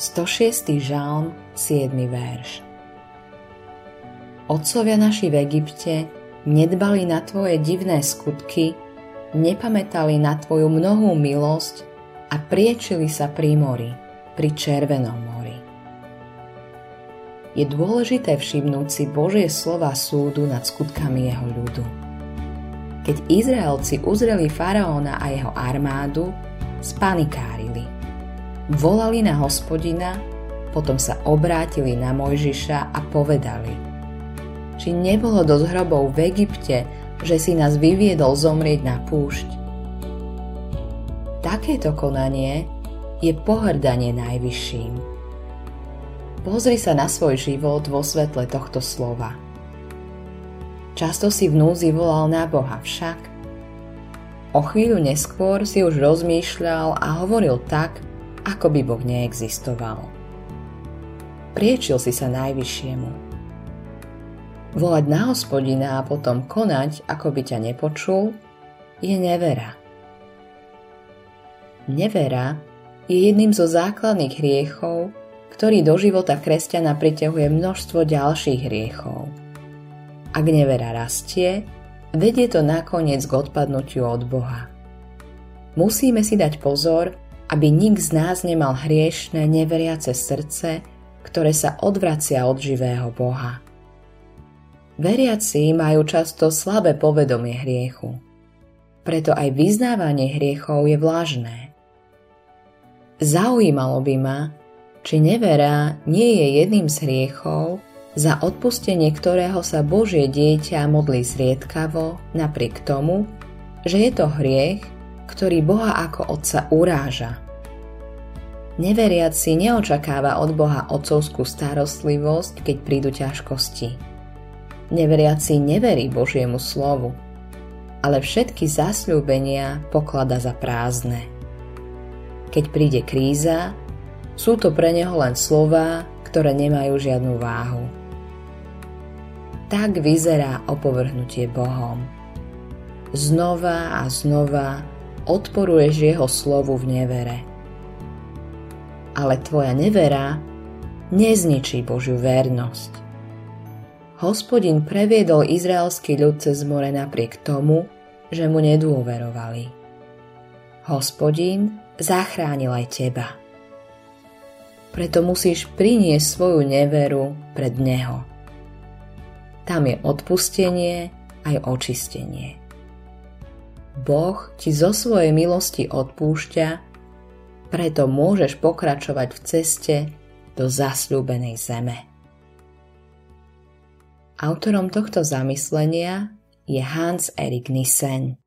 106. žalm, 7. verš. Otcovia naši v Egypte nedbali na tvoje divné skutky, nepamätali na tvoju mnohú milosť a priečili sa pri mori, pri Červenom mori. Je dôležité všimnúť si Božie slova súdu nad skutkami jeho ľudu. Keď Izraelci uzreli faraóna a jeho armádu, spanikárili – volali na hospodina, potom sa obrátili na Mojžiša a povedali Či nebolo dosť hrobov v Egypte, že si nás vyviedol zomrieť na púšť? Takéto konanie je pohrdanie najvyšším. Pozri sa na svoj život vo svetle tohto slova. Často si v núzi volal na Boha však. O chvíľu neskôr si už rozmýšľal a hovoril tak, ako by Boh neexistoval. Priečil si sa najvyššiemu. Volať na hospodina a potom konať, ako by ťa nepočul, je nevera. Nevera je jedným zo základných hriechov, ktorý do života kresťana priťahuje množstvo ďalších hriechov. Ak nevera rastie, vedie to nakoniec k odpadnutiu od Boha. Musíme si dať pozor, aby nik z nás nemal hriešne, neveriace srdce, ktoré sa odvracia od živého Boha. Veriaci majú často slabé povedomie hriechu. Preto aj vyznávanie hriechov je vlažné. Zaujímalo by ma, či nevera nie je jedným z hriechov, za odpustenie ktorého sa Božie dieťa modlí zriedkavo napriek tomu, že je to hriech, ktorý Boha ako Otca uráža. Neveriaci neočakáva od Boha otcovskú starostlivosť, keď prídu ťažkosti. Neveriaci neverí Božiemu slovu, ale všetky zasľúbenia poklada za prázdne. Keď príde kríza, sú to pre neho len slová, ktoré nemajú žiadnu váhu. Tak vyzerá opovrhnutie Bohom. Znova a znova odporuješ jeho slovu v nevere. Ale tvoja nevera nezničí Božiu vernosť. Hospodin previedol izraelský ľud cez more napriek tomu, že mu nedôverovali. Hospodin zachránil aj teba. Preto musíš priniesť svoju neveru pred Neho. Tam je odpustenie aj očistenie. Boh ti zo svojej milosti odpúšťa, preto môžeš pokračovať v ceste do zasľúbenej zeme. Autorom tohto zamyslenia je Hans Erik Nissen.